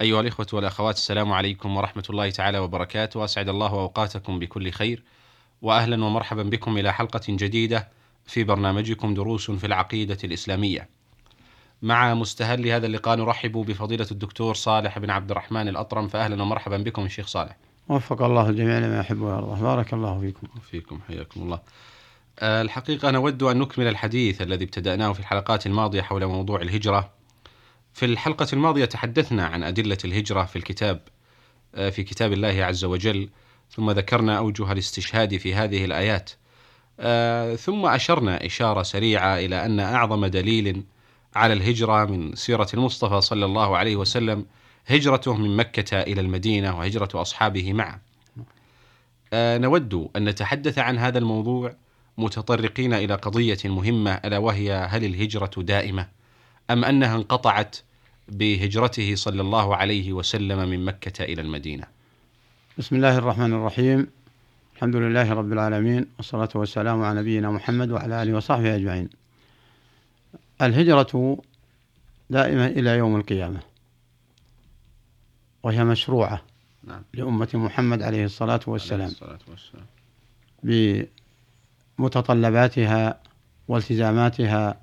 أيها الإخوة والأخوات السلام عليكم ورحمة الله تعالى وبركاته. أسعد الله أوقاتكم بكل خير وأهلا ومرحبا بكم إلى حلقة جديدة في برنامجكم دروس في العقيدة الإسلامية. مع مستهل هذا اللقاء نرحب بفضيلة الدكتور صالح بن عبد الرحمن الأطرم. فأهلا ومرحبا بكم الشيخ صالح. وفق الله الجميع لما يحب ويرضى. بارك الله فيكم. فيكم حياكم الله. الحقيقة نود أن نكمل الحديث الذي ابتدأناه في الحلقات الماضية حول موضوع الهجرة. في الحلقة الماضية تحدثنا عن أدلة الهجرة في الكتاب آه، في كتاب الله عز وجل ثم ذكرنا أوجه الاستشهاد في هذه الآيات. آه، ثم أشرنا إشارة سريعة إلى أن أعظم دليل على الهجرة من سيرة المصطفى صلى الله عليه وسلم هجرته من مكة إلى المدينة وهجرة أصحابه معه. آه، نود أن نتحدث عن هذا الموضوع متطرقين إلى قضية مهمة ألا وهي هل الهجرة دائمة أم أنها انقطعت بهجرته صلى الله عليه وسلم من مكة إلى المدينة. بسم الله الرحمن الرحيم. الحمد لله رب العالمين والصلاة والسلام على نبينا محمد وعلى آله وصحبه أجمعين. الهجرة دائما إلى يوم القيامة وهي مشروعة نعم. لأمة محمد عليه الصلاة والسلام. عليه الصلاة والسلام. بمتطلباتها والتزاماتها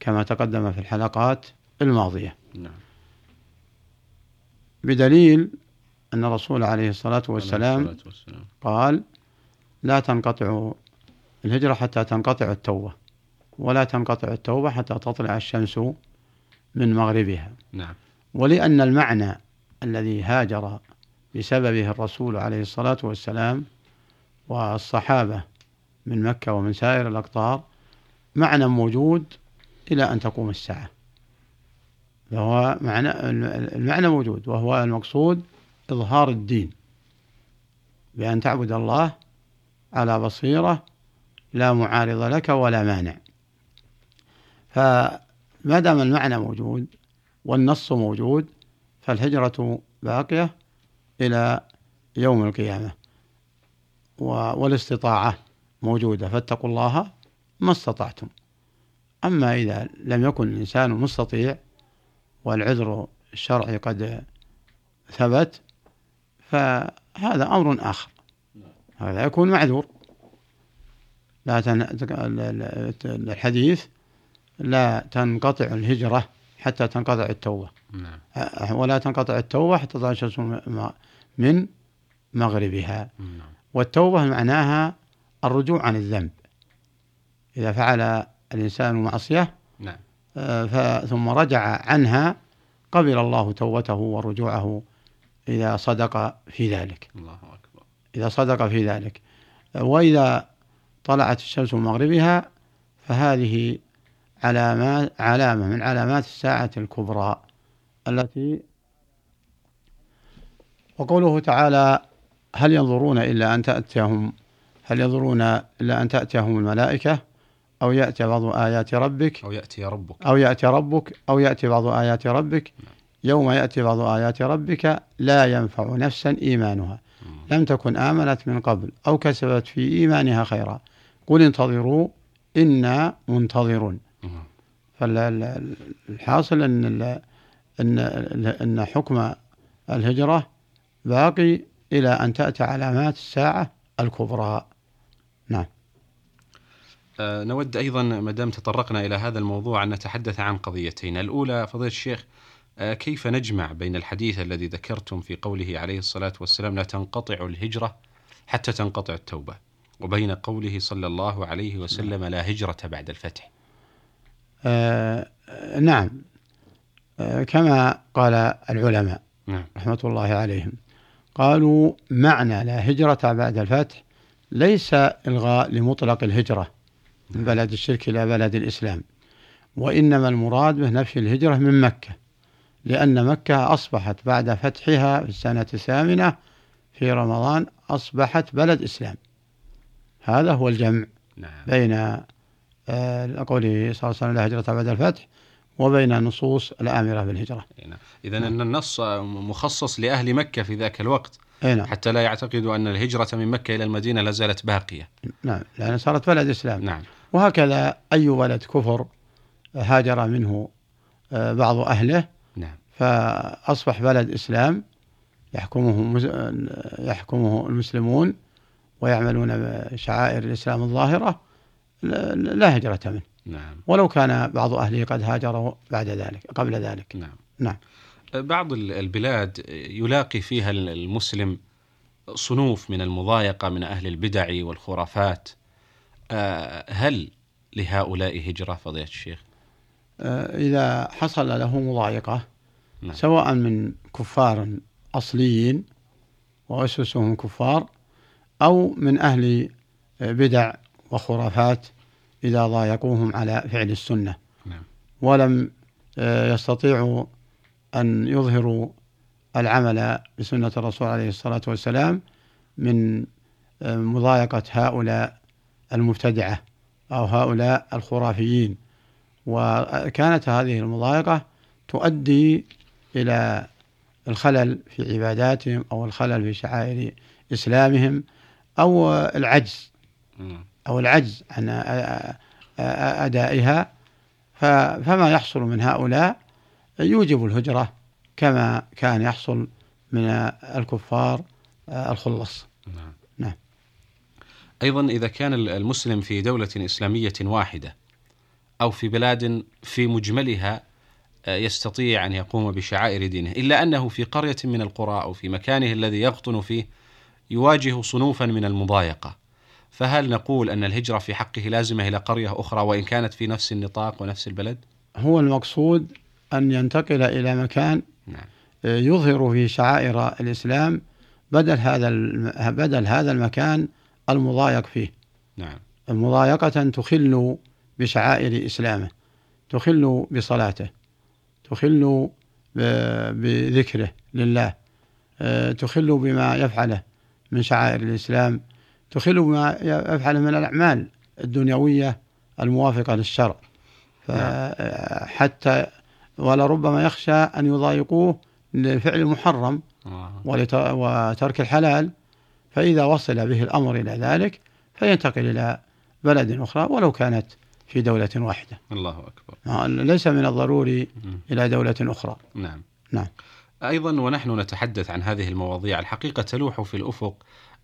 كما تقدم في الحلقات الماضية. نعم. بدليل أن الرسول عليه الصلاة والسلام عليه الصلاة والسلام. قال لا تنقطع الهجرة حتى تنقطع التوبة ولا تنقطع التوبة حتى تطلع الشمس من مغربها. نعم. ولأن المعنى الذي هاجر بسببه الرسول عليه الصلاة والسلام والصحابة من مكة ومن سائر الأقطار معنى موجود إلى أن تقوم الساعة. فهو معنى المعنى موجود وهو المقصود إظهار الدين. بأن تعبد الله على بصيرة لا معارض لك ولا مانع. فما دام المعنى موجود والنص موجود فالهجرة باقية إلى يوم القيامة والاستطاعة موجودة فاتقوا الله ما استطعتم. أما إذا لم يكن الإنسان مستطيع والعذر الشرعي قد ثبت فهذا أمر آخر. هذا يكون معذور. لا تن... الحديث لا تنقطع الهجرة حتى تنقطع التوبة. نعم. ولا تنقطع التوبة حتى تطلع الشمس من مغربها. نعم. والتوبة معناها الرجوع عن الذنب. إذا فعل الإنسان معصية ثم رجع عنها قبل الله توبته ورجوعه إذا صدق في ذلك. الله أكبر. إذا صدق في ذلك. وإذا طلعت الشمس من مغربها فهذه علامات علامة من علامات الساعة الكبرى التي وقوله تعالى هل ينظرون إلا أن تأتيهم هل ينظرون إلا أن تأتيهم الملائكة؟ أو يأتي بعض آيات ربك أو يأتي ربك. أو يأتي ربك أو يأتي بعض آيات ربك. يوم يأتي بعض آيات ربك لا ينفع نفسا إيمانها. لم تكن آمنت من قبل أو كسبت في إيمانها خيرا. قل انتظروا إنا منتظرون. فالحاصل أن أن أن حكم الهجرة باقي إلى أن تأتي علامات الساعة الكبرى. نعم. نود أيضا ما دام تطرقنا إلى هذا الموضوع أن نتحدث عن قضيتين. الأولى فضيلة الشيخ آه، كيف نجمع بين الحديث الذي ذكرتم في قوله عليه الصلاة والسلام لا تنقطع الهجرة حتى تنقطع التوبة وبين قوله صلى الله عليه وسلم لا هجرة بعد الفتح؟ آه نعم. آه كما قال العلماء نعم. رحمة الله عليهم قالوا معنى لا هجرة بعد الفتح ليس إلغاء لمطلق الهجرة. من بلد الشرك إلى بلد الإسلام. وإنما المراد به نفي الهجرة من مكة لأن مكة أصبحت بعد فتحها في السنة الثامنة في رمضان أصبحت بلد إسلام. هذا هو الجمع نعم. بين آه، قوله صلى الله عليه وسلم لا هجرة بعد الفتح وبين نصوص الآمرة بالهجرة. إذا أن النص مخصص لأهل مكة في ذاك الوقت نعم. حتى لا يعتقدوا أن الهجرة من مكة إلى المدينة لا زالت باقية. نعم لأن صارت بلد إسلام. نعم. وهكذا أي ولد كفر هاجر منه آه، بعض أهله. نعم. فأصبح بلد إسلام يحكمه مز- يحكمه المسلمون ويعملون بشعائر الإسلام الظاهرة لا هجرة منه. نعم. ولو كان بعض أهله قد هاجروا بعد ذلك قبل ذلك. نعم. نعم. بعض ال- البلاد يلاقي فيها ال- المسلم صنوف من المضايقة من أهل البدع والخرافات. آه، هل لهؤلاء هجرة فضيلة الشيخ؟ آه، إذا حصل له مضايقة نعم. سواء من كفار أصليين وأسسهم كفار أو من أهل بدع وخرافات إذا ضايقوهم على فعل السنة نعم. ولم آه، يستطيعوا أن يظهروا العمل بسنة الرسول عليه الصلاة والسلام من آه، مضايقة هؤلاء المبتدعة أو هؤلاء الخرافيين وكانت هذه المضايقة تؤدي إلى الخلل في عباداتهم أو الخلل في شعائر إسلامهم أو العجز. أو العجز عن أدائها فما يحصل من هؤلاء يوجب الهجرة كما كان يحصل من الكفار الخلص نعم. أيضا إذا كان ال- المسلم في دولة إسلامية واحدة أو في بلاد في مجملها آه، يستطيع أن يقوم بشعائر دينه إلا أنه في قرية من القرى أو في مكانه الذي يقطن فيه يواجه صنوفا من المضايقة فهل نقول أن الهجرة في حقه لازمة إلى قرية أخرى وإن كانت في نفس النطاق ونفس البلد؟ هو المقصود أن ينتقل إلى مكان نعم يظهر في شعائر الإسلام بدل هذا بدل هذا المكان المضايق فيه. نعم. مضايقة تخل بشعائر إسلامه تخل بصلاته تخل بذكره لله آه، تخل بما يفعله من شعائر الإسلام تخل بما يفعله من الأعمال الدنيوية الموافقة للشرع. فحتى ولربما يخشى أن يضايقوه لفعل المحرم آه. وترك الحلال فإذا وصل به الأمر إلى ذلك فينتقل إلى بلد أخرى ولو كانت في دولة واحدة. الله أكبر. آه، ليس من الضروري. إلى دولة أخرى. نعم. نعم. أيضا ونحن نتحدث عن هذه المواضيع. الحقيقة تلوح في الأفق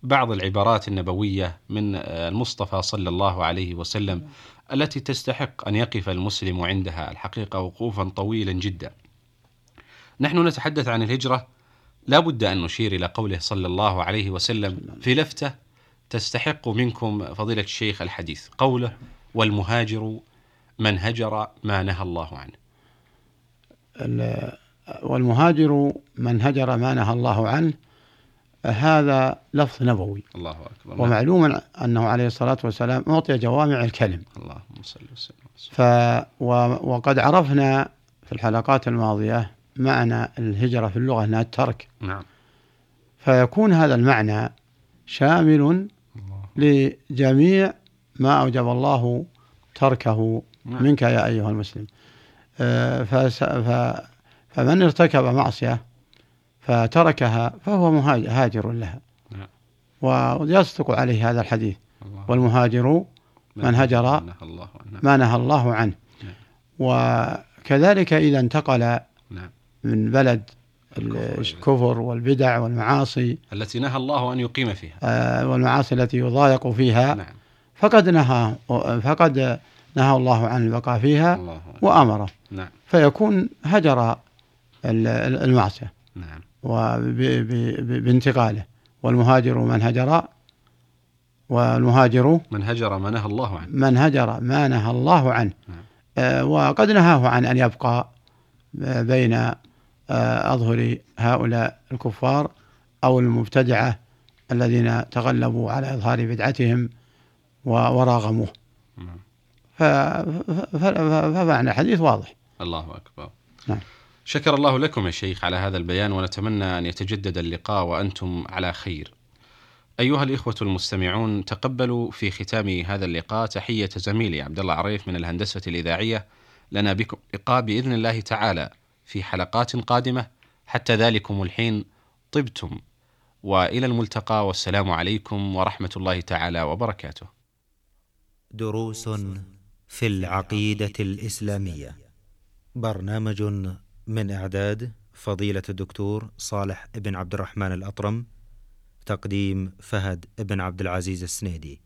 بعض العبارات النبوية من آه، المصطفى صلى الله عليه وسلم التي تستحق أن يقف المسلم عندها. الحقيقة وقوفا طويلا جدا. نحن نتحدث عن الهجرة لا بد أن نشير إلى قوله صلى الله عليه وسلم في لفتة تستحق منكم فضيلة الشيخ الحديث. قوله والمهاجر من هجر ما نهى الله عنه. ال- والمهاجر من هجر ما نهى الله عنه هذا لفظ نبوي. الله أكبر. نعم. ومعلوم أنه عليه الصلاة والسلام أعطي جوامع الكلم. اللهم صل وسلم. ف و- وقد عرفنا في الحلقات الماضية معنى الهجرة في اللغة أنها الترك نعم. فيكون هذا المعنى شامل الله. لجميع ما أوجب الله تركه نعم. منك يا أيها المسلم. آه، فمن ارتكب معصية فتركها فهو مهاج- هاجر لها. نعم. ويصدق عليه هذا الحديث. الله. والمهاجر من هجر ما نهى الله عنه. نعم. وكذلك إذا انتقل نعم. من بلد الكفر. والبدع والمعاصي التي نهى الله أن يقيم فيها. آه، والمعاصي التي يضايق فيها. نعم. فقد نهى فقد نهى الله عن البقاء فيها الله. وأمره. نعم. فيكون هجر ال- ال- المعصية. نعم. وب- ب- ب- بانتقاله. والمهاجر من هجر والمهاجر من هجر ما نهى الله عنه. من هجر ما نهى الله عنه. نعم. آه، وقد نهاه عن أن يبقى. بين آه، أظهر هؤلاء الكفار أو المبتدعة الذين تغلبوا على إظهار بدعتهم وراغموه نعم. فمعنى الحديث واضح الله أكبر نعم. شكر الله لكم يا شيخ على هذا البيان ونتمنى أن يتجدد اللقاء وأنتم على خير. أيها الإخوة المستمعون تقبلوا في ختام هذا اللقاء تحية زميلي عبد الله عريف من الهندسة الإذاعية لنا بكم. لقاء بإذن الله تعالى في حلقات قادمة. حتى ذلكم الحين طبتم. وإلى الملتقى والسلام عليكم ورحمة الله تعالى وبركاته. دروس في العقيدة الإسلامية. برنامج من إعداد فضيلة الدكتور صالح بن عبد الرحمن الأطرم تقديم فهد بن عبد العزيز السنيدي.